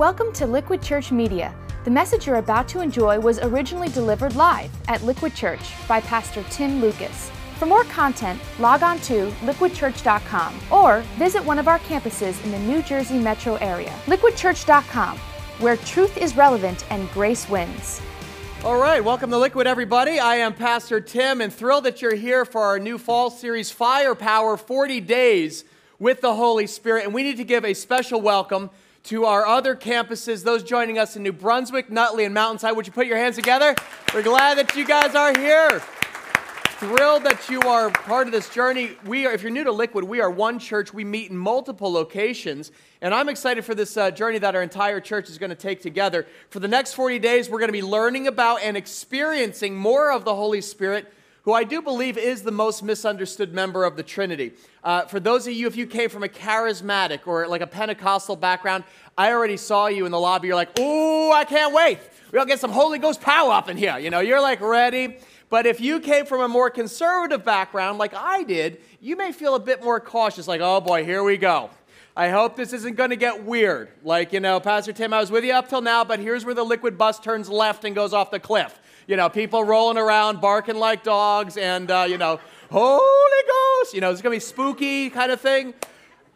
Welcome to Liquid Church Media. The message you're about to enjoy was originally delivered live at Liquid Church by Pastor Tim Lucas. For more content, log on to liquidchurch.com or visit one of our campuses in the New Jersey metro area. Liquidchurch.com, where truth is relevant and grace wins. All right, welcome to Liquid, everybody. I am Pastor Tim and thrilled that you're here for our new fall series, Firepower 40 Days with the Holy Spirit. And we need to give a special welcome to our other campuses, those joining us in New Brunswick, Nutley, and Mountainside. Would you put your hands together? We're glad that you guys are here. Thrilled that you are part of this journey. We are, if you're new to Liquid, we are one church. We meet in multiple locations. And I'm excited for this uh, journey that our entire church is going to take together. For the next 40 days, we're going to be learning about and experiencing more of the Holy Spirit who I do believe is the most misunderstood member of the Trinity. Uh, for those of you, if you came from a charismatic or like a Pentecostal background, I already saw you in the lobby. You're like, ooh, I can't wait. We'll get some Holy Ghost power up in here. You know, you're like ready. But if you came from a more conservative background like I did, you may feel a bit more cautious, like, oh boy, here we go. I hope this isn't going to get weird. Like, you know, Pastor Tim, I was with you up till now, but here's where the liquid bus turns left and goes off the cliff you know, people rolling around, barking like dogs, and, uh, you know, Holy Ghost, you know, it's going to be spooky kind of thing.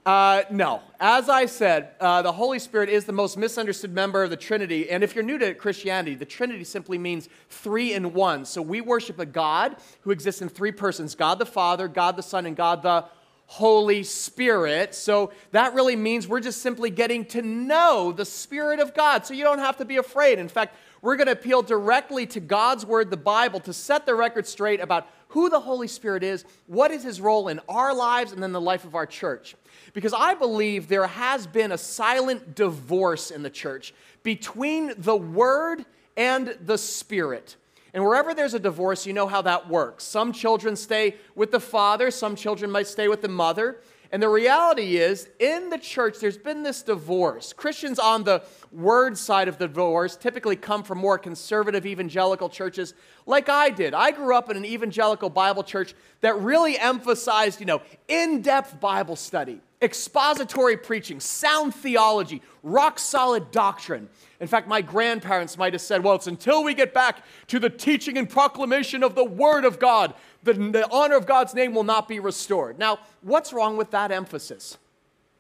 Uh, no. As I said, uh, the Holy Spirit is the most misunderstood member of the Trinity. And if you're new to Christianity, the Trinity simply means three in one. So we worship a God who exists in three persons God the Father, God the Son, and God the Holy Spirit. So that really means we're just simply getting to know the Spirit of God. So you don't have to be afraid. In fact, we're going to appeal directly to God's Word, the Bible, to set the record straight about who the Holy Spirit is, what is His role in our lives, and then the life of our church. Because I believe there has been a silent divorce in the church between the Word and the Spirit. And wherever there's a divorce, you know how that works. Some children stay with the father, some children might stay with the mother. And the reality is, in the church, there's been this divorce. Christians on the word side of the divorce typically come from more conservative evangelical churches, like I did. I grew up in an evangelical Bible church that really emphasized, you know, in depth Bible study, expository preaching, sound theology, rock solid doctrine. In fact, my grandparents might have said, well, it's until we get back to the teaching and proclamation of the Word of God the, the honor of God's name will not be restored. Now, what's wrong with that emphasis?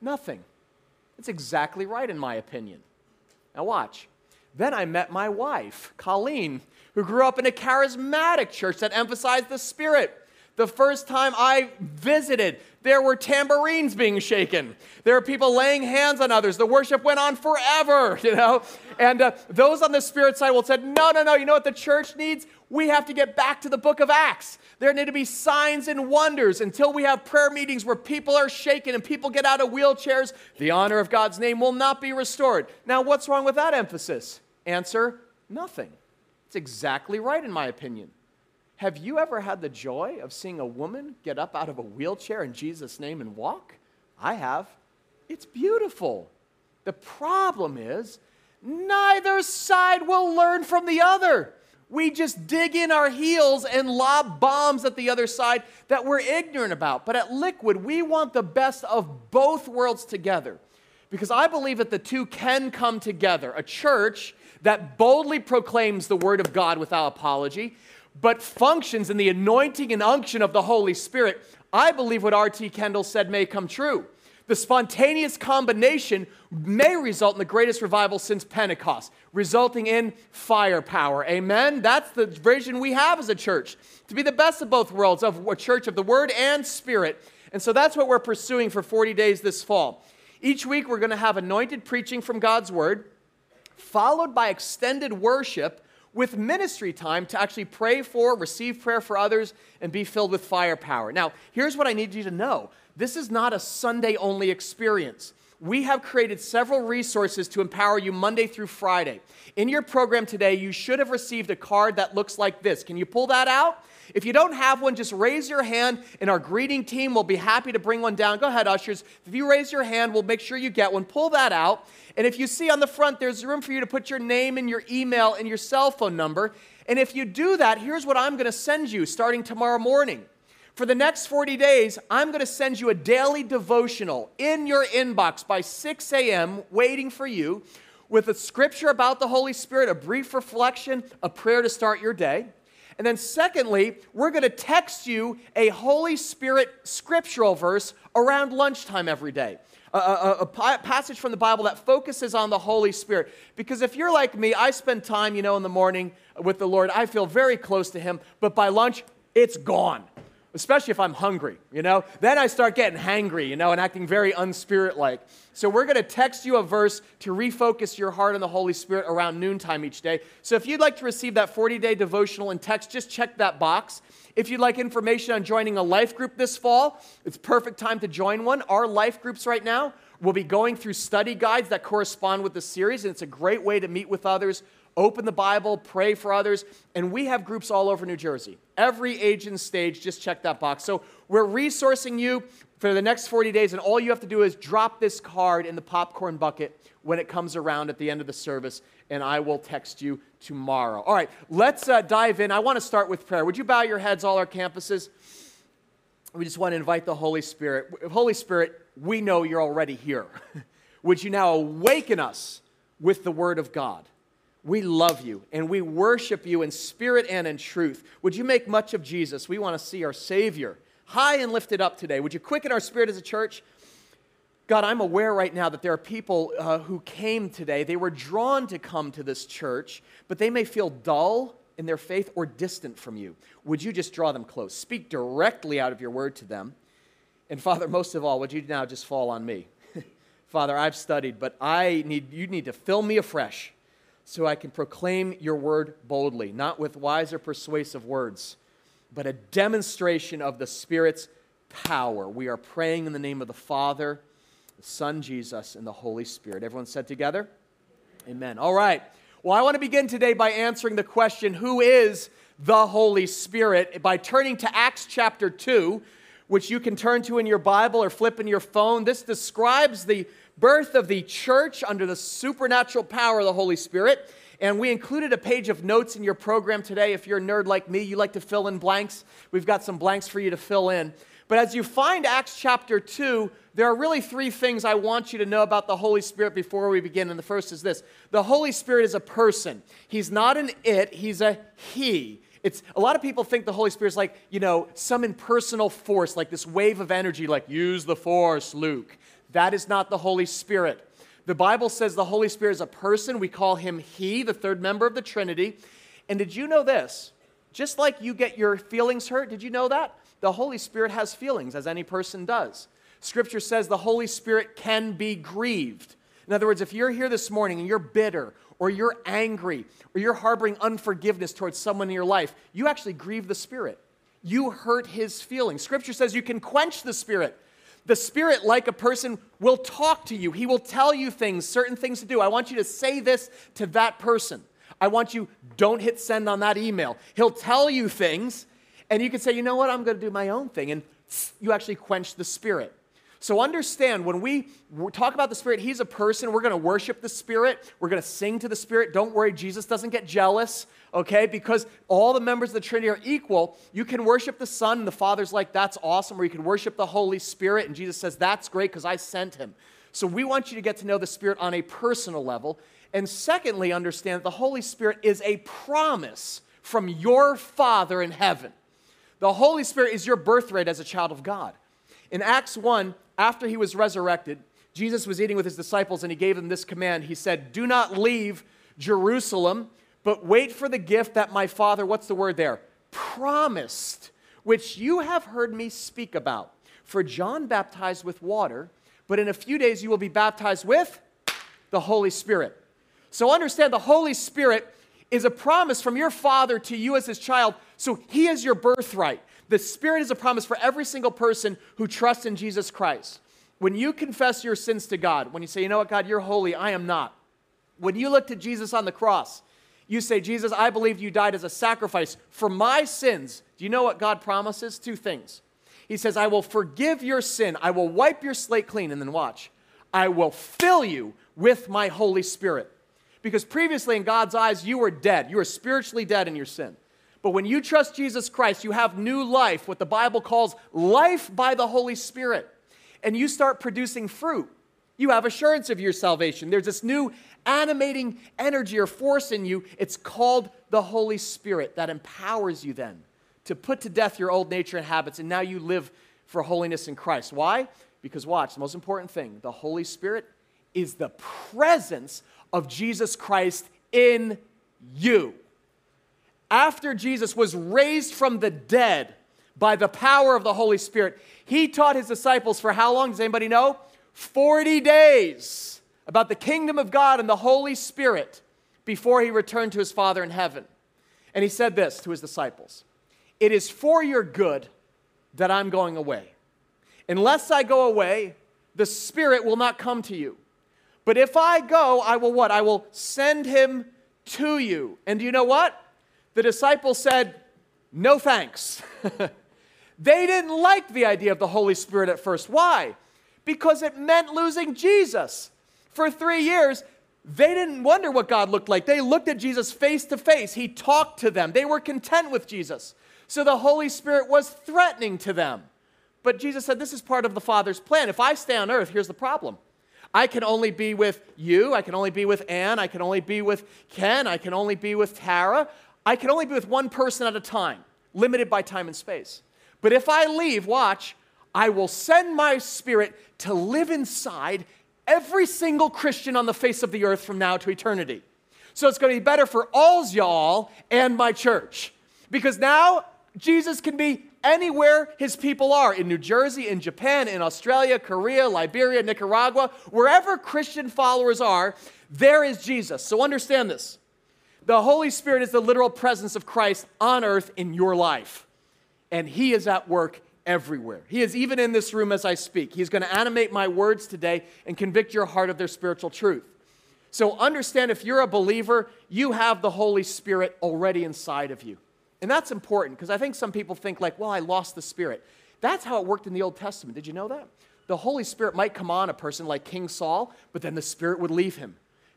Nothing. It's exactly right, in my opinion. Now, watch. Then I met my wife, Colleen, who grew up in a charismatic church that emphasized the Spirit. The first time I visited, there were tambourines being shaken. There were people laying hands on others. The worship went on forever, you know? And uh, those on the spirit side will say, no, no, no, you know what the church needs? We have to get back to the book of Acts. There need to be signs and wonders until we have prayer meetings where people are shaken and people get out of wheelchairs. The honor of God's name will not be restored. Now, what's wrong with that emphasis? Answer nothing. It's exactly right, in my opinion. Have you ever had the joy of seeing a woman get up out of a wheelchair in Jesus' name and walk? I have. It's beautiful. The problem is, neither side will learn from the other. We just dig in our heels and lob bombs at the other side that we're ignorant about. But at Liquid, we want the best of both worlds together because I believe that the two can come together. A church that boldly proclaims the word of God without apology, but functions in the anointing and unction of the Holy Spirit, I believe what R.T. Kendall said may come true. The spontaneous combination may result in the greatest revival since Pentecost, resulting in firepower. Amen? That's the vision we have as a church to be the best of both worlds, of a church of the Word and Spirit. And so that's what we're pursuing for 40 days this fall. Each week, we're going to have anointed preaching from God's Word, followed by extended worship with ministry time to actually pray for, receive prayer for others, and be filled with firepower. Now, here's what I need you to know this is not a Sunday only experience. We have created several resources to empower you Monday through Friday. In your program today, you should have received a card that looks like this. Can you pull that out? If you don't have one, just raise your hand, and our greeting team will be happy to bring one down. Go ahead, ushers. If you raise your hand, we'll make sure you get one. Pull that out. And if you see on the front, there's room for you to put your name and your email and your cell phone number. And if you do that, here's what I'm going to send you starting tomorrow morning. For the next 40 days, I'm going to send you a daily devotional in your inbox by 6 a.m., waiting for you with a scripture about the Holy Spirit, a brief reflection, a prayer to start your day. And then, secondly, we're going to text you a Holy Spirit scriptural verse around lunchtime every day. A, a, a, passage from the Bible that focuses on the Holy Spirit. Because if you're like me, I spend time, you know, in the morning with the Lord. I feel very close to Him, but by lunch, it's gone especially if I'm hungry, you know? Then I start getting hangry, you know, and acting very unspirit like. So we're going to text you a verse to refocus your heart on the Holy Spirit around noontime each day. So if you'd like to receive that 40 day devotional in text, just check that box. If you'd like information on joining a life group this fall, it's perfect time to join one. Our life groups right now will be going through study guides that correspond with the series, and it's a great way to meet with others open the Bible, pray for others. And we have groups all over New Jersey. Every age and stage, just check that box. So we're resourcing you for the next 40 days, and all you have to do is drop this card in the popcorn bucket when it comes around at the end of the service, and I will text you tomorrow. All right, let's uh, dive in. I want to start with prayer. Would you bow your heads, all our campuses? We just want to invite the Holy Spirit. Holy Spirit, we know you're already here. Would you now awaken us with the Word of God? We love you and we worship you in spirit and in truth. Would you make much of Jesus? We want to see our Savior high and lifted up today. Would you quicken our spirit as a church? God, I'm aware right now that there are people uh, who came today. They were drawn to come to this church, but they may feel dull in their faith or distant from you. Would you just draw them close? Speak directly out of your word to them. And Father, most of all, would you now just fall on me? Father, I've studied, but I need you need to fill me afresh so I can proclaim your word boldly, not with wise or persuasive words, but a demonstration of the Spirit's power. We are praying in the name of the Father, the Son Jesus, and the Holy Spirit. Everyone said together? Amen. All right. Well, I want to begin today by answering the question who is the Holy Spirit by turning to Acts chapter 2, which you can turn to in your Bible or flip in your phone. This describes the birth of the church under the supernatural power of the Holy Spirit. And we included a page of notes in your program today. If you're a nerd like me, you like to fill in blanks. We've got some blanks for you to fill in. But as you find Acts chapter 2, there are really three things I want you to know about the Holy Spirit before we begin. And the first is this the Holy Spirit is a person, He's not an it, He's a He. It's a lot of people think the Holy Spirit is like, you know, some impersonal force, like this wave of energy, like use the force, Luke. That is not the Holy Spirit. The Bible says the Holy Spirit is a person. We call him He, the third member of the Trinity. And did you know this? Just like you get your feelings hurt, did you know that? The Holy Spirit has feelings, as any person does. Scripture says the Holy Spirit can be grieved. In other words, if you're here this morning and you're bitter or you're angry or you're harboring unforgiveness towards someone in your life, you actually grieve the Spirit. You hurt his feelings. Scripture says you can quench the Spirit. The Spirit, like a person, will talk to you. He will tell you things, certain things to do. I want you to say this to that person. I want you, don't hit send on that email. He'll tell you things, and you can say, you know what, I'm going to do my own thing. And you actually quench the Spirit. So understand when we talk about the Spirit, He's a person. We're going to worship the Spirit. We're going to sing to the Spirit. Don't worry, Jesus doesn't get jealous, okay? Because all the members of the Trinity are equal. You can worship the Son, and the Father's like, that's awesome. Or you can worship the Holy Spirit, and Jesus says, that's great because I sent Him. So we want you to get to know the Spirit on a personal level. And secondly, understand that the Holy Spirit is a promise from your Father in heaven. The Holy Spirit is your birthright as a child of God. In Acts 1, after he was resurrected, Jesus was eating with his disciples and he gave them this command. He said, Do not leave Jerusalem, but wait for the gift that my Father, what's the word there? Promised, which you have heard me speak about. For John baptized with water, but in a few days you will be baptized with the Holy Spirit. So understand the Holy Spirit is a promise from your Father to you as his child. So he is your birthright. The Spirit is a promise for every single person who trusts in Jesus Christ. When you confess your sins to God, when you say, you know what, God, you're holy, I am not. When you look to Jesus on the cross, you say, Jesus, I believe you died as a sacrifice for my sins. Do you know what God promises? Two things. He says, I will forgive your sin, I will wipe your slate clean, and then watch, I will fill you with my Holy Spirit. Because previously, in God's eyes, you were dead. You were spiritually dead in your sin. But when you trust Jesus Christ, you have new life, what the Bible calls life by the Holy Spirit. And you start producing fruit. You have assurance of your salvation. There's this new animating energy or force in you. It's called the Holy Spirit that empowers you then to put to death your old nature and habits, and now you live for holiness in Christ. Why? Because, watch, the most important thing the Holy Spirit is the presence of Jesus Christ in you. After Jesus was raised from the dead by the power of the Holy Spirit, he taught his disciples for how long? Does anybody know? 40 days about the kingdom of God and the Holy Spirit before he returned to his Father in heaven. And he said this to his disciples It is for your good that I'm going away. Unless I go away, the Spirit will not come to you. But if I go, I will what? I will send him to you. And do you know what? The disciples said, No thanks. they didn't like the idea of the Holy Spirit at first. Why? Because it meant losing Jesus. For three years, they didn't wonder what God looked like. They looked at Jesus face to face. He talked to them. They were content with Jesus. So the Holy Spirit was threatening to them. But Jesus said, This is part of the Father's plan. If I stay on earth, here's the problem I can only be with you. I can only be with Anne. I can only be with Ken. I can only be with Tara. I can only be with one person at a time, limited by time and space. But if I leave, watch, I will send my spirit to live inside every single Christian on the face of the earth from now to eternity. So it's going to be better for all y'all and my church. Because now Jesus can be anywhere his people are in New Jersey, in Japan, in Australia, Korea, Liberia, Nicaragua, wherever Christian followers are, there is Jesus. So understand this. The Holy Spirit is the literal presence of Christ on earth in your life. And he is at work everywhere. He is even in this room as I speak. He's going to animate my words today and convict your heart of their spiritual truth. So understand if you're a believer, you have the Holy Spirit already inside of you. And that's important because I think some people think, like, well, I lost the Spirit. That's how it worked in the Old Testament. Did you know that? The Holy Spirit might come on a person like King Saul, but then the Spirit would leave him.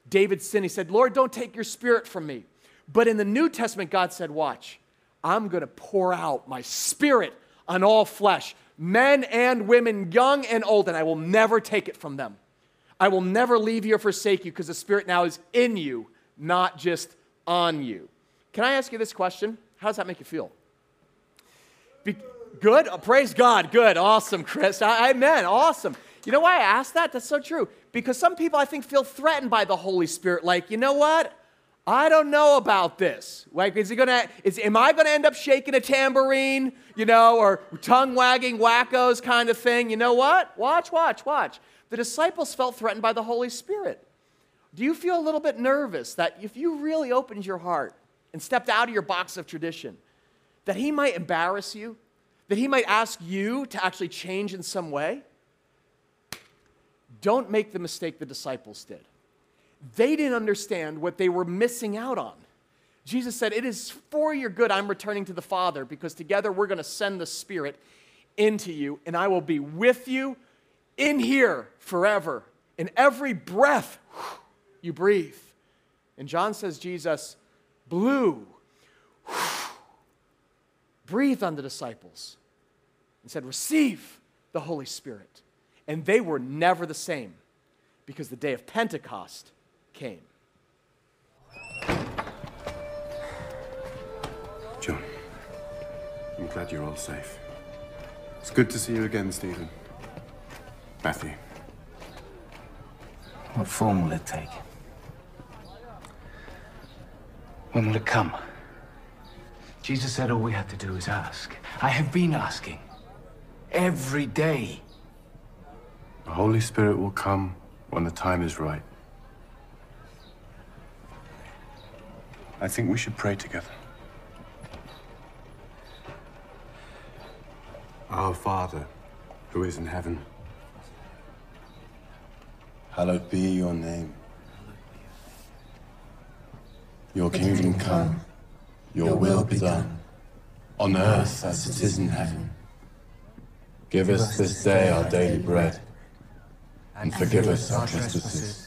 David sinned. He said, Lord, don't take your Spirit from me. But in the New Testament, God said, Watch, I'm going to pour out my Spirit on all flesh, men and women, young and old, and I will never take it from them. I will never leave you or forsake you because the Spirit now is in you, not just on you. Can I ask you this question? How does that make you feel? Be, good? Oh, praise God. Good. Awesome, Chris. I, amen. Awesome. You know why I asked that? That's so true. Because some people, I think, feel threatened by the Holy Spirit. Like, you know what? I don't know about this. Like, is he gonna? Is am I gonna end up shaking a tambourine? You know, or tongue wagging wackos kind of thing? You know what? Watch, watch, watch. The disciples felt threatened by the Holy Spirit. Do you feel a little bit nervous that if you really opened your heart and stepped out of your box of tradition, that he might embarrass you, that he might ask you to actually change in some way, don't make the mistake the disciples did. They didn't understand what they were missing out on. Jesus said, It is for your good I'm returning to the Father because together we're going to send the Spirit into you, and I will be with you in here forever. In every breath you breathe. And John says, Jesus blew, breathed on the disciples, and said, Receive the Holy Spirit. And they were never the same because the day of Pentecost came. John, I'm glad you're all safe. It's good to see you again, Stephen. Matthew. What form will it take? When will it come? Jesus said all we had to do is ask. I have been asking. Every day. The Holy Spirit will come when the time is right. I think we should pray together. Our Father, who is in heaven, hallowed be your name. Your kingdom come, your will be done, on earth as it is in heaven. Give us this day our daily bread, and forgive us our trespasses,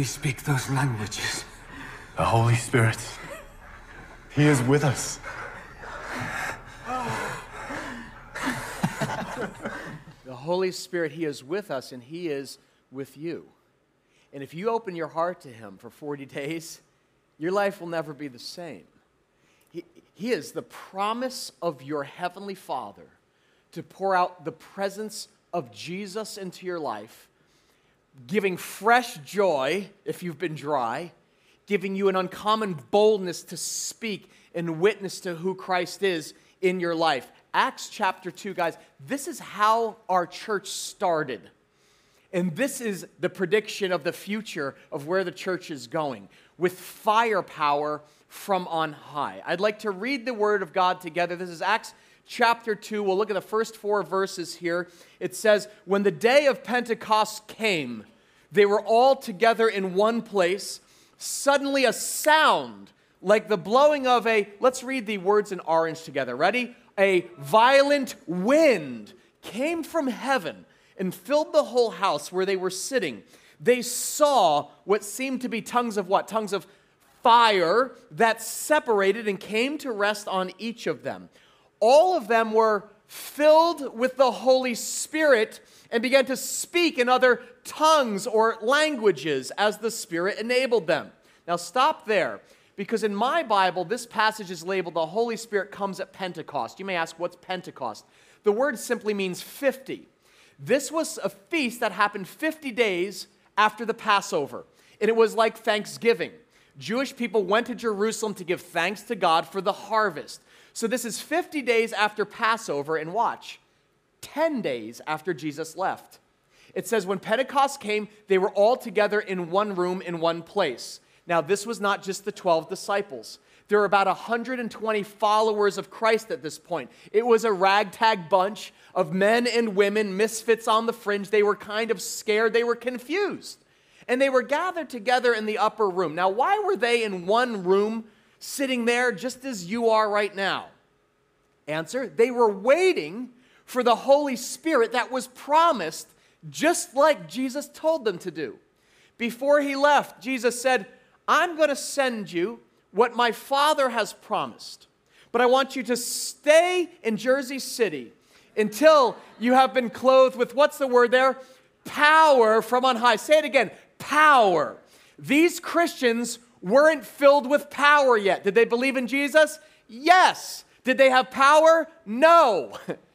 We speak those languages? The Holy Spirit. He is with us. The Holy Spirit, He is with us and He is with you. And if you open your heart to Him for 40 days, your life will never be the same. He, he is the promise of your Heavenly Father to pour out the presence of Jesus into your life, giving fresh joy if you've been dry, giving you an uncommon boldness to speak and witness to who Christ is in your life. Acts chapter 2, guys, this is how our church started. And this is the prediction of the future of where the church is going with firepower from on high. I'd like to read the word of God together. This is Acts chapter 2. We'll look at the first four verses here. It says, When the day of Pentecost came, they were all together in one place. Suddenly, a sound like the blowing of a, let's read the words in orange together. Ready? A violent wind came from heaven and filled the whole house where they were sitting. They saw what seemed to be tongues of what? Tongues of fire that separated and came to rest on each of them. All of them were filled with the Holy Spirit and began to speak in other tongues or languages as the Spirit enabled them. Now, stop there. Because in my Bible, this passage is labeled the Holy Spirit comes at Pentecost. You may ask, what's Pentecost? The word simply means 50. This was a feast that happened 50 days after the Passover, and it was like Thanksgiving. Jewish people went to Jerusalem to give thanks to God for the harvest. So this is 50 days after Passover, and watch, 10 days after Jesus left. It says, when Pentecost came, they were all together in one room in one place. Now, this was not just the 12 disciples. There were about 120 followers of Christ at this point. It was a ragtag bunch of men and women, misfits on the fringe. They were kind of scared, they were confused. And they were gathered together in the upper room. Now, why were they in one room sitting there just as you are right now? Answer they were waiting for the Holy Spirit that was promised, just like Jesus told them to do. Before he left, Jesus said, I'm going to send you what my Father has promised, but I want you to stay in Jersey City until you have been clothed with what's the word there? Power from on high. Say it again power. These Christians weren't filled with power yet. Did they believe in Jesus? Yes. Did they have power? No.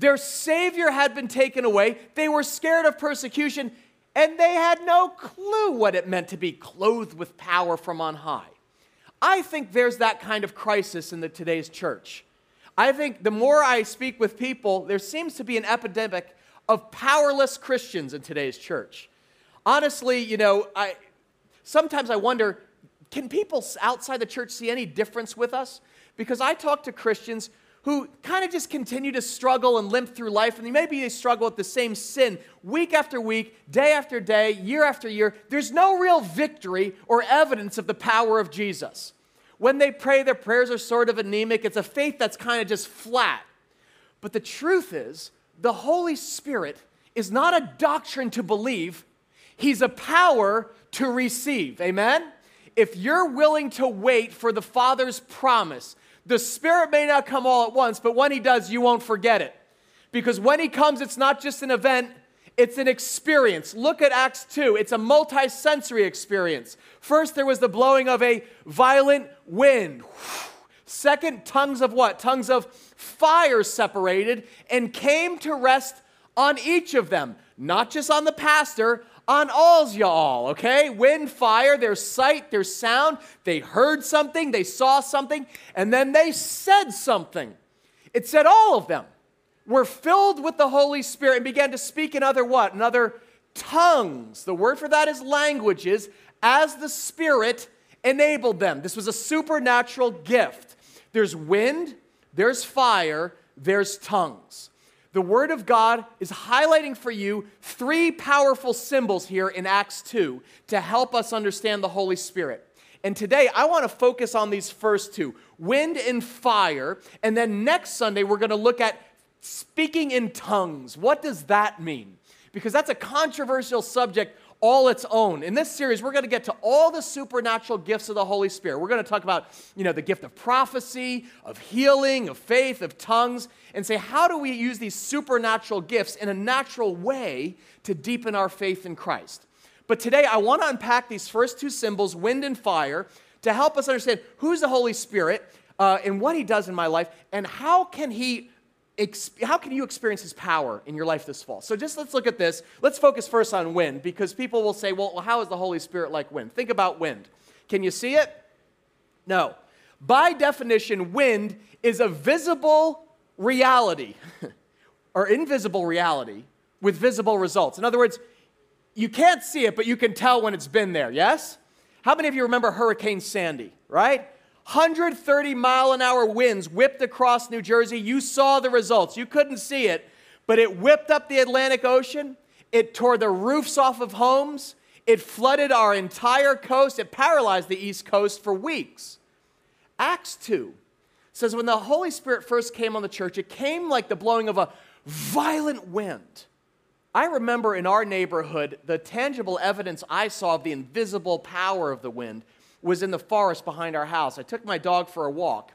Their Savior had been taken away. They were scared of persecution, and they had no clue what it meant to be clothed with power from on high. I think there's that kind of crisis in the, today's church. I think the more I speak with people, there seems to be an epidemic of powerless Christians in today's church. Honestly, you know, I sometimes I wonder can people outside the church see any difference with us? Because I talk to Christians who kind of just continue to struggle and limp through life, and maybe they struggle with the same sin week after week, day after day, year after year. There's no real victory or evidence of the power of Jesus. When they pray, their prayers are sort of anemic. It's a faith that's kind of just flat. But the truth is, the Holy Spirit is not a doctrine to believe, He's a power to receive. Amen? If you're willing to wait for the Father's promise, the Spirit may not come all at once, but when He does, you won't forget it. Because when He comes, it's not just an event, It's an experience. Look at Acts 2. It's a multi-sensory experience. First, there was the blowing of a violent wind. Second, tongues of what? Tongues of fire separated and came to rest on each of them, not just on the pastor, on all's y'all, okay? Wind, fire, there's sight, there's sound. They heard something, they saw something, and then they said something. It said all of them were filled with the Holy Spirit and began to speak in other what? In other tongues. The word for that is languages, as the Spirit enabled them. This was a supernatural gift. There's wind, there's fire, there's tongues. The Word of God is highlighting for you three powerful symbols here in Acts 2 to help us understand the Holy Spirit. And today I want to focus on these first two wind and fire. And then next Sunday we're going to look at speaking in tongues. What does that mean? Because that's a controversial subject all its own. In this series, we're going to get to all the supernatural gifts of the Holy Spirit. We're going to talk about, you know, the gift of prophecy, of healing, of faith, of tongues, and say, how do we use these supernatural gifts in a natural way to deepen our faith in Christ? But today, I want to unpack these first two symbols, wind and fire, to help us understand who's the Holy Spirit uh, and what he does in my life, and how can he how can you experience his power in your life this fall? So just let's look at this. Let's focus first on wind because people will say, well, how is the Holy Spirit like wind? Think about wind. Can you see it? No. By definition, wind is a visible reality or invisible reality with visible results. In other words, you can't see it, but you can tell when it's been there, yes? How many of you remember Hurricane Sandy, right? 130 mile an hour winds whipped across New Jersey. You saw the results. You couldn't see it, but it whipped up the Atlantic Ocean. It tore the roofs off of homes. It flooded our entire coast. It paralyzed the East Coast for weeks. Acts 2 says when the Holy Spirit first came on the church, it came like the blowing of a violent wind. I remember in our neighborhood the tangible evidence I saw of the invisible power of the wind was in the forest behind our house. I took my dog for a walk.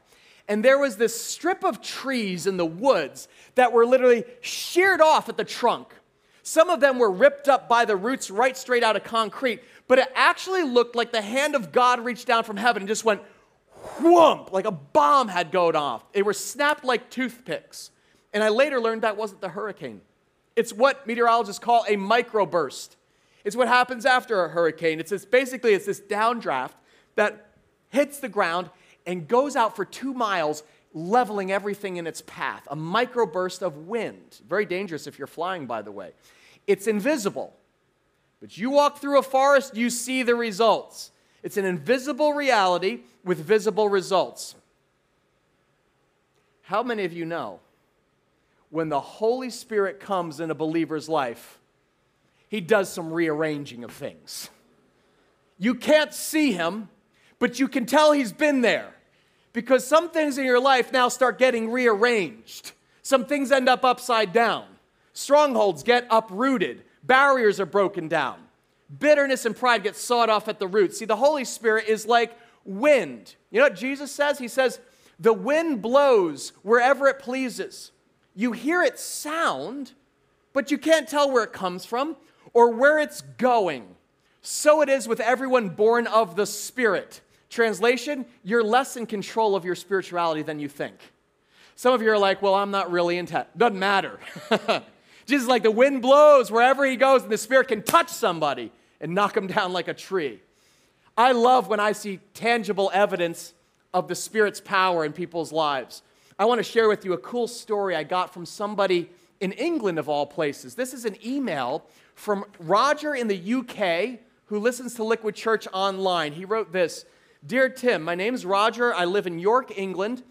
And there was this strip of trees in the woods that were literally sheared off at the trunk. Some of them were ripped up by the roots right straight out of concrete, but it actually looked like the hand of God reached down from heaven and just went whoomp, like a bomb had gone off. They were snapped like toothpicks. And I later learned that wasn't the hurricane. It's what meteorologists call a microburst. It's what happens after a hurricane. It's this, basically it's this downdraft that hits the ground and goes out for two miles, leveling everything in its path. A microburst of wind. Very dangerous if you're flying, by the way. It's invisible. But you walk through a forest, you see the results. It's an invisible reality with visible results. How many of you know when the Holy Spirit comes in a believer's life, he does some rearranging of things? You can't see him, but you can tell he's been there because some things in your life now start getting rearranged. Some things end up upside down. Strongholds get uprooted. Barriers are broken down. Bitterness and pride get sawed off at the root. See, the Holy Spirit is like wind. You know what Jesus says? He says, The wind blows wherever it pleases. You hear it sound, but you can't tell where it comes from or where it's going. So it is with everyone born of the Spirit. Translation, you're less in control of your spirituality than you think. Some of you are like, well, I'm not really into Doesn't matter. Jesus like the wind blows wherever he goes, and the Spirit can touch somebody and knock them down like a tree. I love when I see tangible evidence of the Spirit's power in people's lives. I want to share with you a cool story I got from somebody in England, of all places. This is an email from Roger in the UK who listens to Liquid Church online. He wrote this Dear Tim, my name is Roger. I live in York, England,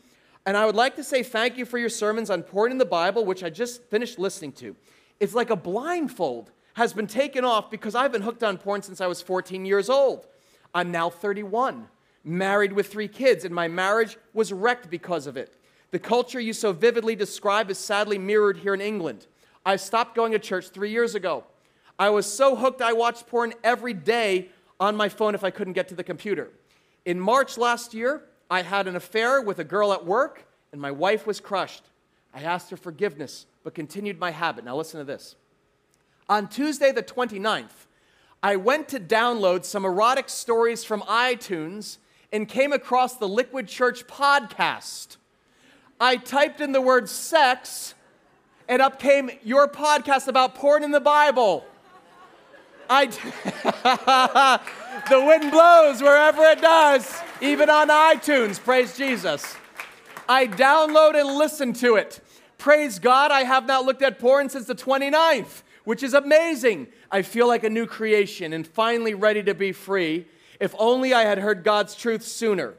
and I would like to say thank you for your sermons on porn in the Bible, which I just finished listening to. It's like a blindfold has been taken off because I've been hooked on porn since I was 14 years old. I'm now 31, married with three kids, and my marriage was wrecked because of it. The culture you so vividly describe is sadly mirrored here in England. I stopped going to church three years ago. I was so hooked I watched porn every day on my phone if I couldn't get to the computer. In March last year, I had an affair with a girl at work, and my wife was crushed. I asked her forgiveness, but continued my habit. Now, listen to this. On Tuesday, the 29th, I went to download some erotic stories from iTunes and came across the Liquid Church podcast. I typed in the word sex, and up came your podcast about porn in the Bible. I, the wind blows wherever it does, even on iTunes. Praise Jesus. I download and listen to it. Praise God, I have not looked at porn since the 29th, which is amazing. I feel like a new creation and finally ready to be free. If only I had heard God's truth sooner.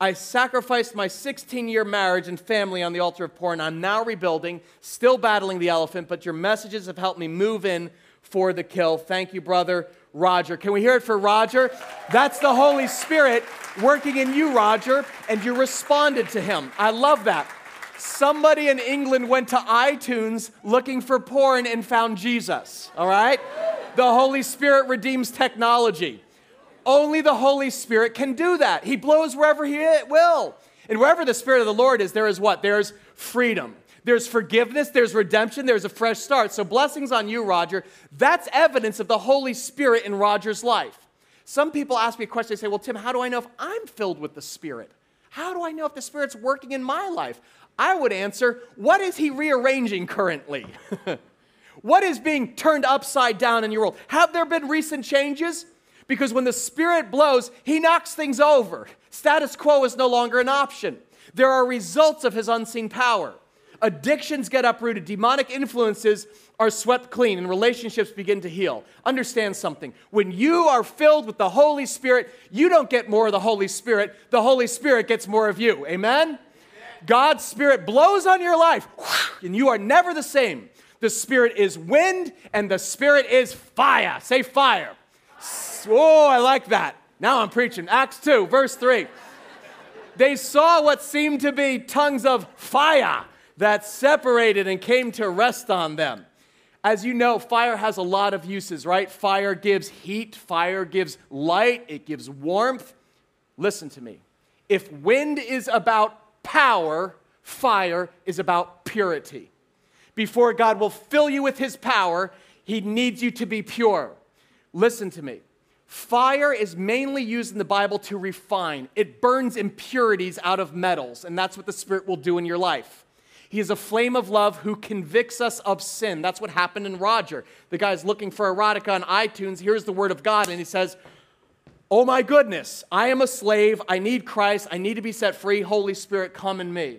I sacrificed my 16 year marriage and family on the altar of porn. I'm now rebuilding, still battling the elephant, but your messages have helped me move in for the kill. Thank you, brother Roger. Can we hear it for Roger? That's the Holy Spirit working in you, Roger, and you responded to him. I love that. Somebody in England went to iTunes looking for porn and found Jesus, all right? The Holy Spirit redeems technology. Only the Holy Spirit can do that. He blows wherever He will. And wherever the Spirit of the Lord is, there is what? There's freedom. There's forgiveness, there's redemption, there's a fresh start. So, blessings on you, Roger. That's evidence of the Holy Spirit in Roger's life. Some people ask me a question, they say, Well, Tim, how do I know if I'm filled with the Spirit? How do I know if the Spirit's working in my life? I would answer, What is He rearranging currently? what is being turned upside down in your world? Have there been recent changes? Because when the Spirit blows, He knocks things over. Status quo is no longer an option. There are results of His unseen power. Addictions get uprooted, demonic influences are swept clean, and relationships begin to heal. Understand something. When you are filled with the Holy Spirit, you don't get more of the Holy Spirit, the Holy Spirit gets more of you. Amen? God's Spirit blows on your life, and you are never the same. The Spirit is wind, and the Spirit is fire. Say fire. Oh, I like that. Now I'm preaching. Acts 2, verse 3. They saw what seemed to be tongues of fire that separated and came to rest on them. As you know, fire has a lot of uses, right? Fire gives heat, fire gives light, it gives warmth. Listen to me. If wind is about power, fire is about purity. Before God will fill you with his power, he needs you to be pure. Listen to me. Fire is mainly used in the Bible to refine. It burns impurities out of metals, and that's what the Spirit will do in your life. He is a flame of love who convicts us of sin. That's what happened in Roger. The guy's looking for erotica on iTunes. Here's the word of God, and he says, Oh my goodness, I am a slave. I need Christ. I need to be set free. Holy Spirit, come in me.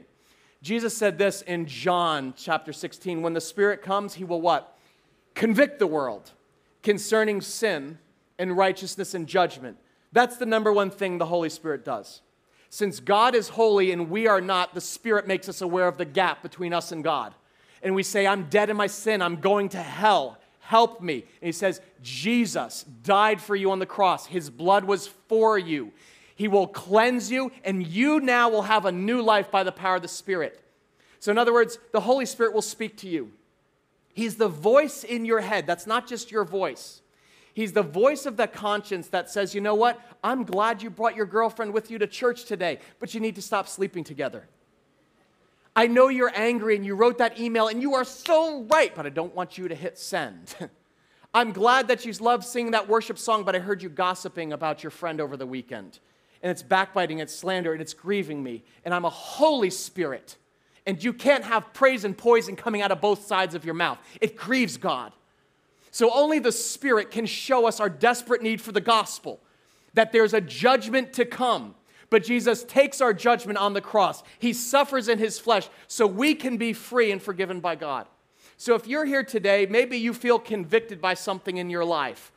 Jesus said this in John chapter 16 When the Spirit comes, he will what? Convict the world concerning sin and righteousness and judgment. That's the number one thing the Holy Spirit does. Since God is holy and we are not, the Spirit makes us aware of the gap between us and God. And we say, I'm dead in my sin, I'm going to hell. Help me. And he says, Jesus died for you on the cross. His blood was for you. He will cleanse you, and you now will have a new life by the power of the Spirit. So, in other words, the Holy Spirit will speak to you. He's the voice in your head. That's not just your voice. He's the voice of the conscience that says, you know what? I'm glad you brought your girlfriend with you to church today, but you need to stop sleeping together. I know you're angry and you wrote that email and you are so right, but I don't want you to hit send. I'm glad that you love singing that worship song, but I heard you gossiping about your friend over the weekend. And it's backbiting, it's slander, and it's grieving me. And I'm a Holy Spirit. And you can't have praise and poison coming out of both sides of your mouth. It grieves God. So only the Spirit can show us our desperate need for the gospel, that there's a judgment to come. But Jesus takes our judgment on the cross. He suffers in his flesh so we can be free and forgiven by God. So if you're here today, maybe you feel convicted by something in your life.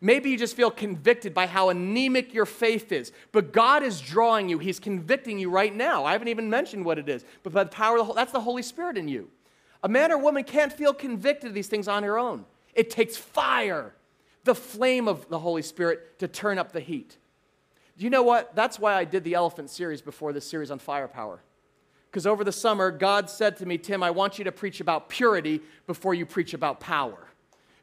Maybe you just feel convicted by how anemic your faith is. But God is drawing you. He's convicting you right now. I haven't even mentioned what it is, but by the power of the that's the Holy Spirit in you. A man or woman can't feel convicted of these things on their own. It takes fire, the flame of the Holy Spirit, to turn up the heat. Do you know what? That's why I did the elephant series before this series on firepower. Because over the summer, God said to me, Tim, I want you to preach about purity before you preach about power.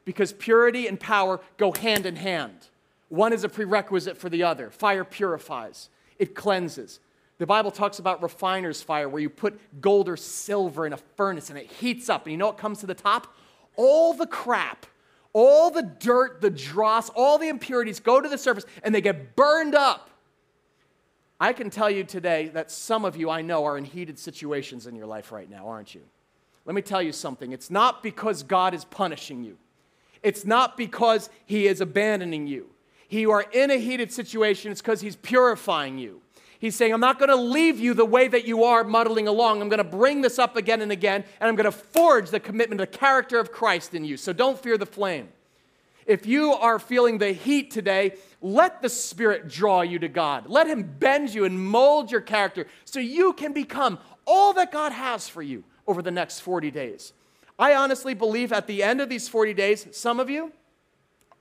Because purity and power go hand in hand. One is a prerequisite for the other. Fire purifies, it cleanses. The Bible talks about refiner's fire, where you put gold or silver in a furnace and it heats up. And you know what comes to the top? All the crap, all the dirt, the dross, all the impurities go to the surface and they get burned up. I can tell you today that some of you I know are in heated situations in your life right now, aren't you? Let me tell you something. It's not because God is punishing you, it's not because He is abandoning you. You are in a heated situation, it's because He's purifying you. He's saying, I'm not going to leave you the way that you are muddling along. I'm going to bring this up again and again, and I'm going to forge the commitment, the character of Christ in you. So don't fear the flame. If you are feeling the heat today, let the Spirit draw you to God. Let Him bend you and mold your character so you can become all that God has for you over the next 40 days. I honestly believe at the end of these 40 days, some of you,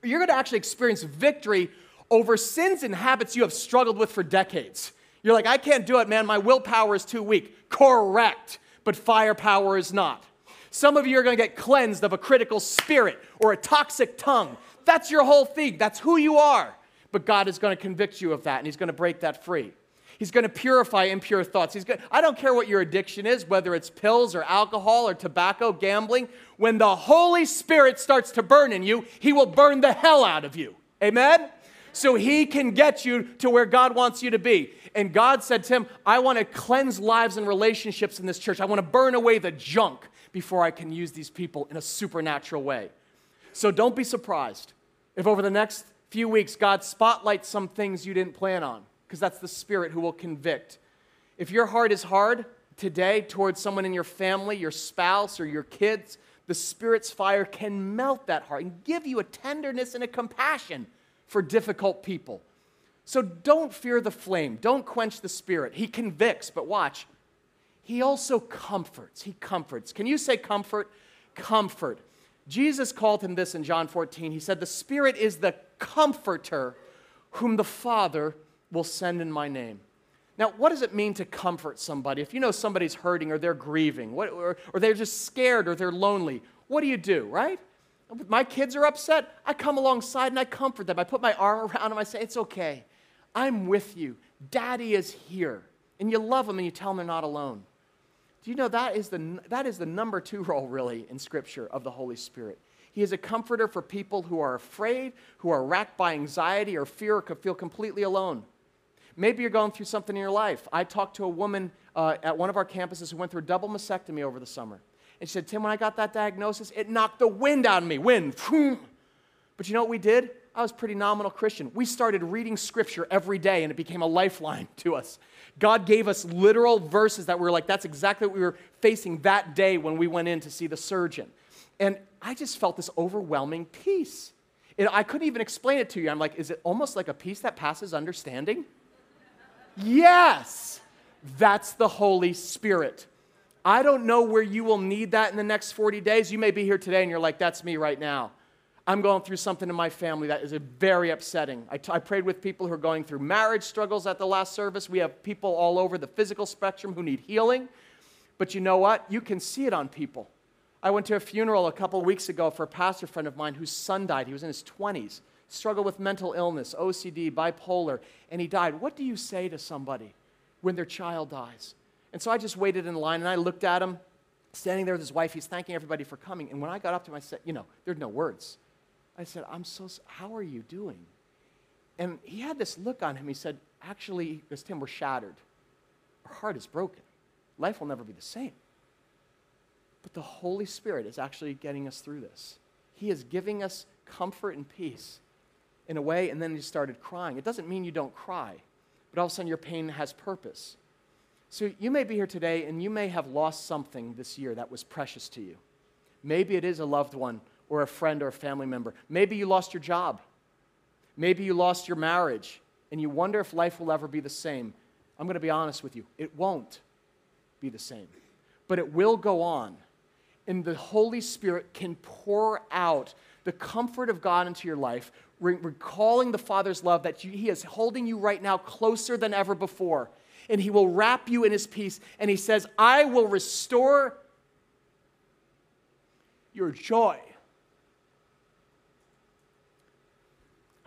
you're going to actually experience victory over sins and habits you have struggled with for decades. You're like, I can't do it, man. My willpower is too weak. Correct. But firepower is not. Some of you are going to get cleansed of a critical spirit or a toxic tongue. That's your whole thing. That's who you are. But God is going to convict you of that and He's going to break that free. He's going to purify impure thoughts. He's going, I don't care what your addiction is, whether it's pills or alcohol or tobacco, gambling. When the Holy Spirit starts to burn in you, He will burn the hell out of you. Amen? So He can get you to where God wants you to be. And God said to him, I want to cleanse lives and relationships in this church. I want to burn away the junk before I can use these people in a supernatural way. So don't be surprised if over the next few weeks God spotlights some things you didn't plan on, because that's the Spirit who will convict. If your heart is hard today towards someone in your family, your spouse, or your kids, the Spirit's fire can melt that heart and give you a tenderness and a compassion for difficult people. So don't fear the flame. Don't quench the spirit. He convicts, but watch. He also comforts. He comforts. Can you say comfort? Comfort. Jesus called him this in John 14. He said, The Spirit is the comforter whom the Father will send in my name. Now, what does it mean to comfort somebody? If you know somebody's hurting or they're grieving what, or, or they're just scared or they're lonely, what do you do, right? My kids are upset. I come alongside and I comfort them. I put my arm around them. I say, It's okay. I'm with you. Daddy is here. And you love them and you tell them they're not alone. Do you know that is the, that is the number two role, really, in Scripture of the Holy Spirit? He is a comforter for people who are afraid, who are racked by anxiety or fear, or could feel completely alone. Maybe you're going through something in your life. I talked to a woman uh, at one of our campuses who went through a double mastectomy over the summer. And she said, Tim, when I got that diagnosis, it knocked the wind out of me. Wind. But you know what we did? I was pretty nominal Christian. We started reading scripture every day and it became a lifeline to us. God gave us literal verses that we were like, that's exactly what we were facing that day when we went in to see the surgeon. And I just felt this overwhelming peace. I couldn't even explain it to you. I'm like, is it almost like a peace that passes understanding? yes, that's the Holy Spirit. I don't know where you will need that in the next 40 days. You may be here today and you're like, that's me right now. I'm going through something in my family that is very upsetting. I, t- I prayed with people who are going through marriage struggles at the last service. We have people all over the physical spectrum who need healing. But you know what? You can see it on people. I went to a funeral a couple weeks ago for a pastor friend of mine whose son died. He was in his 20s, struggled with mental illness, OCD, bipolar, and he died. What do you say to somebody when their child dies? And so I just waited in line and I looked at him, standing there with his wife. He's thanking everybody for coming. And when I got up to him, I said, You know, there's no words. I said, I'm so, how are you doing? And he had this look on him. He said, Actually, because Tim, we're shattered. Our heart is broken. Life will never be the same. But the Holy Spirit is actually getting us through this. He is giving us comfort and peace in a way, and then he started crying. It doesn't mean you don't cry, but all of a sudden your pain has purpose. So you may be here today and you may have lost something this year that was precious to you. Maybe it is a loved one or a friend or a family member. Maybe you lost your job. Maybe you lost your marriage and you wonder if life will ever be the same. I'm going to be honest with you it won't be the same, but it will go on. And the Holy Spirit can pour out the comfort of God into your life, recalling the Father's love that you, He is holding you right now closer than ever before. And He will wrap you in His peace. And He says, I will restore your joy.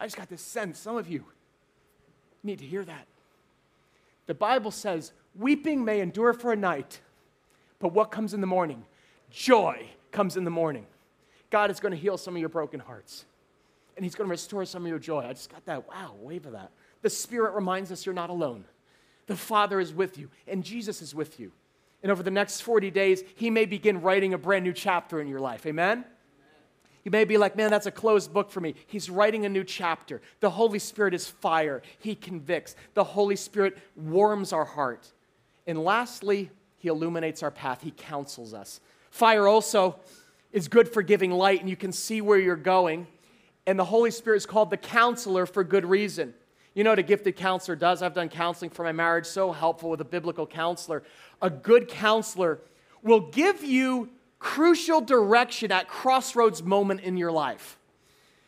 I just got this sense, some of you need to hear that. The Bible says, weeping may endure for a night, but what comes in the morning? Joy comes in the morning. God is going to heal some of your broken hearts. And He's going to restore some of your joy. I just got that, wow, wave of that. The Spirit reminds us you're not alone. The Father is with you, and Jesus is with you. And over the next 40 days, He may begin writing a brand new chapter in your life. Amen? You may be like, man, that's a closed book for me. He's writing a new chapter. The Holy Spirit is fire. He convicts. The Holy Spirit warms our heart. And lastly, He illuminates our path. He counsels us. Fire also is good for giving light, and you can see where you're going. And the Holy Spirit is called the counselor for good reason. You know what a gifted counselor does? I've done counseling for my marriage, so helpful with a biblical counselor. A good counselor will give you crucial direction at crossroads moment in your life.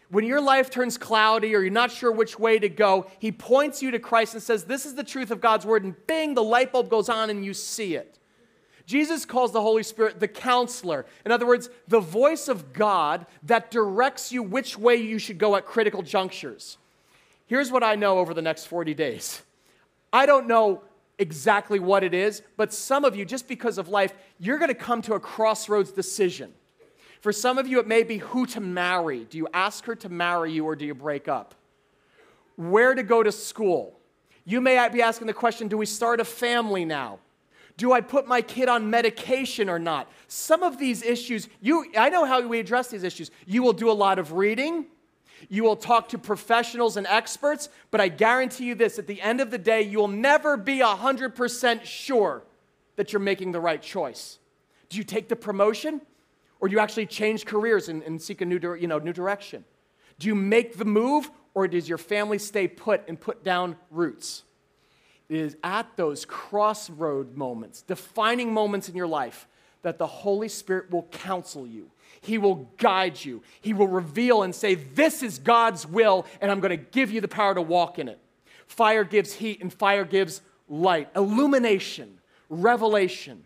When your life turns cloudy or you're not sure which way to go, he points you to Christ and says, This is the truth of God's word. And bing, the light bulb goes on and you see it. Jesus calls the Holy Spirit the counselor. In other words, the voice of God that directs you which way you should go at critical junctures. Here's what I know over the next 40 days I don't know exactly what it is, but some of you, just because of life, you're going to come to a crossroads decision. For some of you, it may be who to marry. Do you ask her to marry you or do you break up? Where to go to school? You may be asking the question do we start a family now? Do I put my kid on medication or not? Some of these issues, you, I know how we address these issues. You will do a lot of reading, you will talk to professionals and experts, but I guarantee you this at the end of the day, you will never be 100% sure that you're making the right choice. Do you take the promotion or do you actually change careers and, and seek a new, you know, new direction? Do you make the move or does your family stay put and put down roots? It is at those crossroad moments, defining moments in your life, that the Holy Spirit will counsel you he will guide you. He will reveal and say, This is God's will, and I'm going to give you the power to walk in it. Fire gives heat, and fire gives light, illumination, revelation.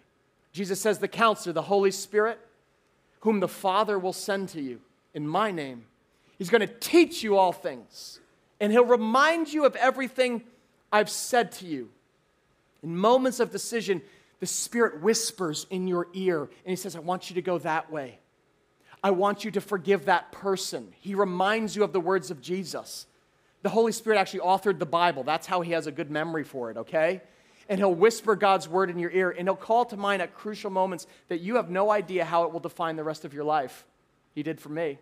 Jesus says, The counselor, the Holy Spirit, whom the Father will send to you in my name, he's going to teach you all things, and he'll remind you of everything I've said to you. In moments of decision, the Spirit whispers in your ear, and he says, I want you to go that way. I want you to forgive that person. He reminds you of the words of Jesus. The Holy Spirit actually authored the Bible. That's how he has a good memory for it, okay? And he'll whisper God's word in your ear, and he'll call to mind at crucial moments that you have no idea how it will define the rest of your life. He did for me.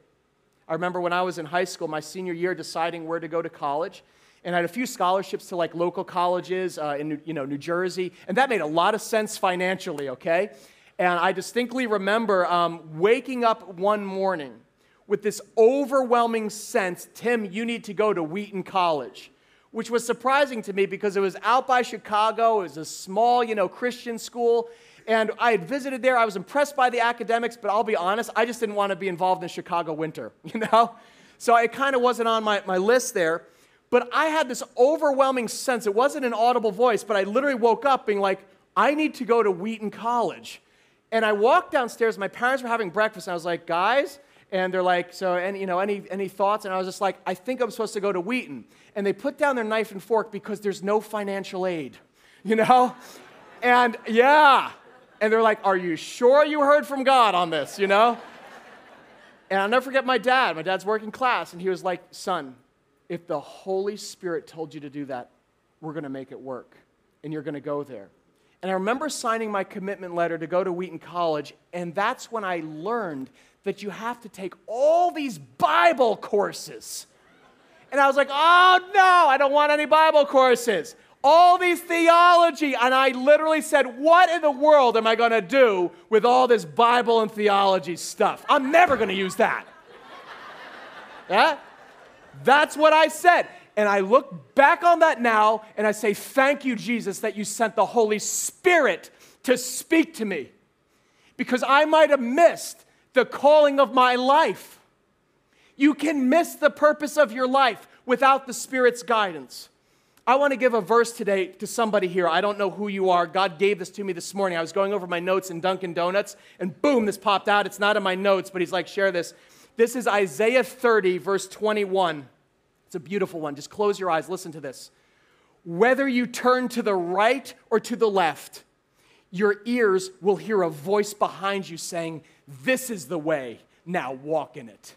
I remember when I was in high school, my senior year, deciding where to go to college. And I had a few scholarships to like local colleges uh, in you know, New Jersey, and that made a lot of sense financially, okay? And I distinctly remember um, waking up one morning with this overwhelming sense Tim, you need to go to Wheaton College, which was surprising to me because it was out by Chicago. It was a small, you know, Christian school. And I had visited there. I was impressed by the academics, but I'll be honest, I just didn't want to be involved in Chicago winter, you know? So it kind of wasn't on my, my list there. But I had this overwhelming sense. It wasn't an audible voice, but I literally woke up being like, I need to go to Wheaton College. And I walked downstairs, my parents were having breakfast, and I was like, guys, and they're like, so any, you know, any, any thoughts? And I was just like, I think I'm supposed to go to Wheaton. And they put down their knife and fork because there's no financial aid, you know? And yeah. And they're like, are you sure you heard from God on this, you know? And I'll never forget my dad. My dad's working class, and he was like, son, if the Holy Spirit told you to do that, we're going to make it work, and you're going to go there. And I remember signing my commitment letter to go to Wheaton College, and that's when I learned that you have to take all these Bible courses. And I was like, oh no, I don't want any Bible courses. All these theology. And I literally said, what in the world am I going to do with all this Bible and theology stuff? I'm never going to use that. yeah? That's what I said. And I look back on that now and I say, Thank you, Jesus, that you sent the Holy Spirit to speak to me. Because I might have missed the calling of my life. You can miss the purpose of your life without the Spirit's guidance. I want to give a verse today to somebody here. I don't know who you are. God gave this to me this morning. I was going over my notes in Dunkin' Donuts, and boom, this popped out. It's not in my notes, but He's like, share this. This is Isaiah 30, verse 21. It's a beautiful one. Just close your eyes. Listen to this. Whether you turn to the right or to the left, your ears will hear a voice behind you saying, This is the way, now walk in it.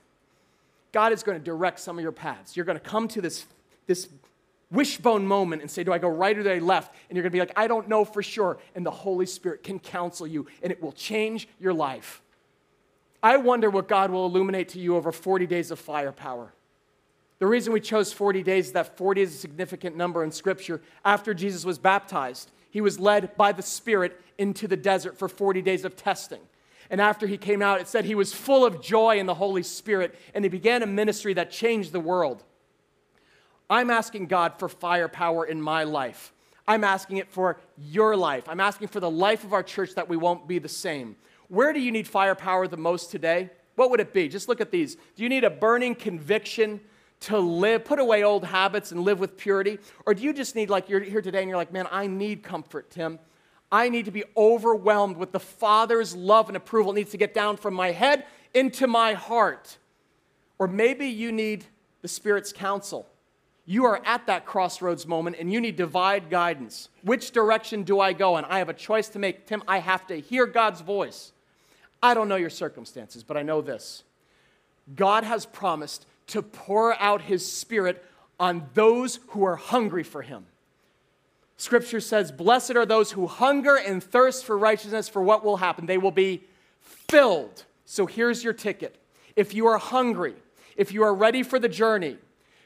God is going to direct some of your paths. You're going to come to this, this wishbone moment and say, Do I go right or do I left? And you're going to be like, I don't know for sure. And the Holy Spirit can counsel you, and it will change your life. I wonder what God will illuminate to you over 40 days of firepower. The reason we chose 40 days is that 40 is a significant number in Scripture. After Jesus was baptized, he was led by the Spirit into the desert for 40 days of testing. And after he came out, it said he was full of joy in the Holy Spirit, and he began a ministry that changed the world. I'm asking God for firepower in my life. I'm asking it for your life. I'm asking for the life of our church that we won't be the same. Where do you need firepower the most today? What would it be? Just look at these. Do you need a burning conviction to live, put away old habits and live with purity? Or do you just need, like, you're here today and you're like, man, I need comfort, Tim. I need to be overwhelmed with the Father's love and approval. It needs to get down from my head into my heart. Or maybe you need the Spirit's counsel. You are at that crossroads moment and you need divine guidance. Which direction do I go And I have a choice to make. Tim, I have to hear God's voice. I don't know your circumstances, but I know this God has promised to pour out His Spirit on those who are hungry for Him. Scripture says, Blessed are those who hunger and thirst for righteousness, for what will happen? They will be filled. So here's your ticket. If you are hungry, if you are ready for the journey,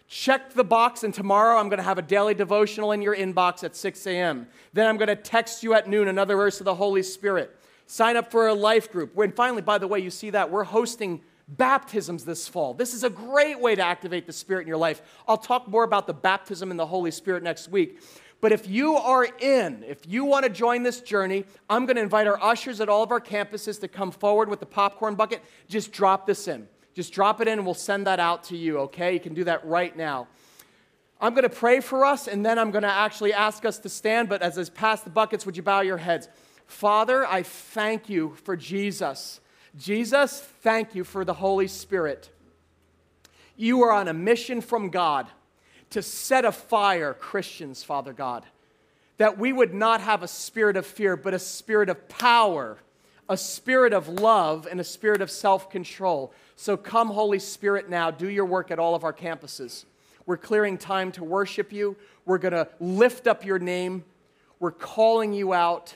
check the box, and tomorrow I'm going to have a daily devotional in your inbox at 6 a.m. Then I'm going to text you at noon another verse of the Holy Spirit. Sign up for a life group. And finally, by the way, you see that we're hosting baptisms this fall. This is a great way to activate the Spirit in your life. I'll talk more about the baptism in the Holy Spirit next week. But if you are in, if you want to join this journey, I'm going to invite our ushers at all of our campuses to come forward with the popcorn bucket. Just drop this in. Just drop it in and we'll send that out to you, okay? You can do that right now. I'm going to pray for us and then I'm going to actually ask us to stand. But as I pass the buckets, would you bow your heads? Father, I thank you for Jesus. Jesus, thank you for the Holy Spirit. You are on a mission from God to set afire Christians, Father God. That we would not have a spirit of fear, but a spirit of power, a spirit of love, and a spirit of self control. So come, Holy Spirit, now, do your work at all of our campuses. We're clearing time to worship you. We're going to lift up your name. We're calling you out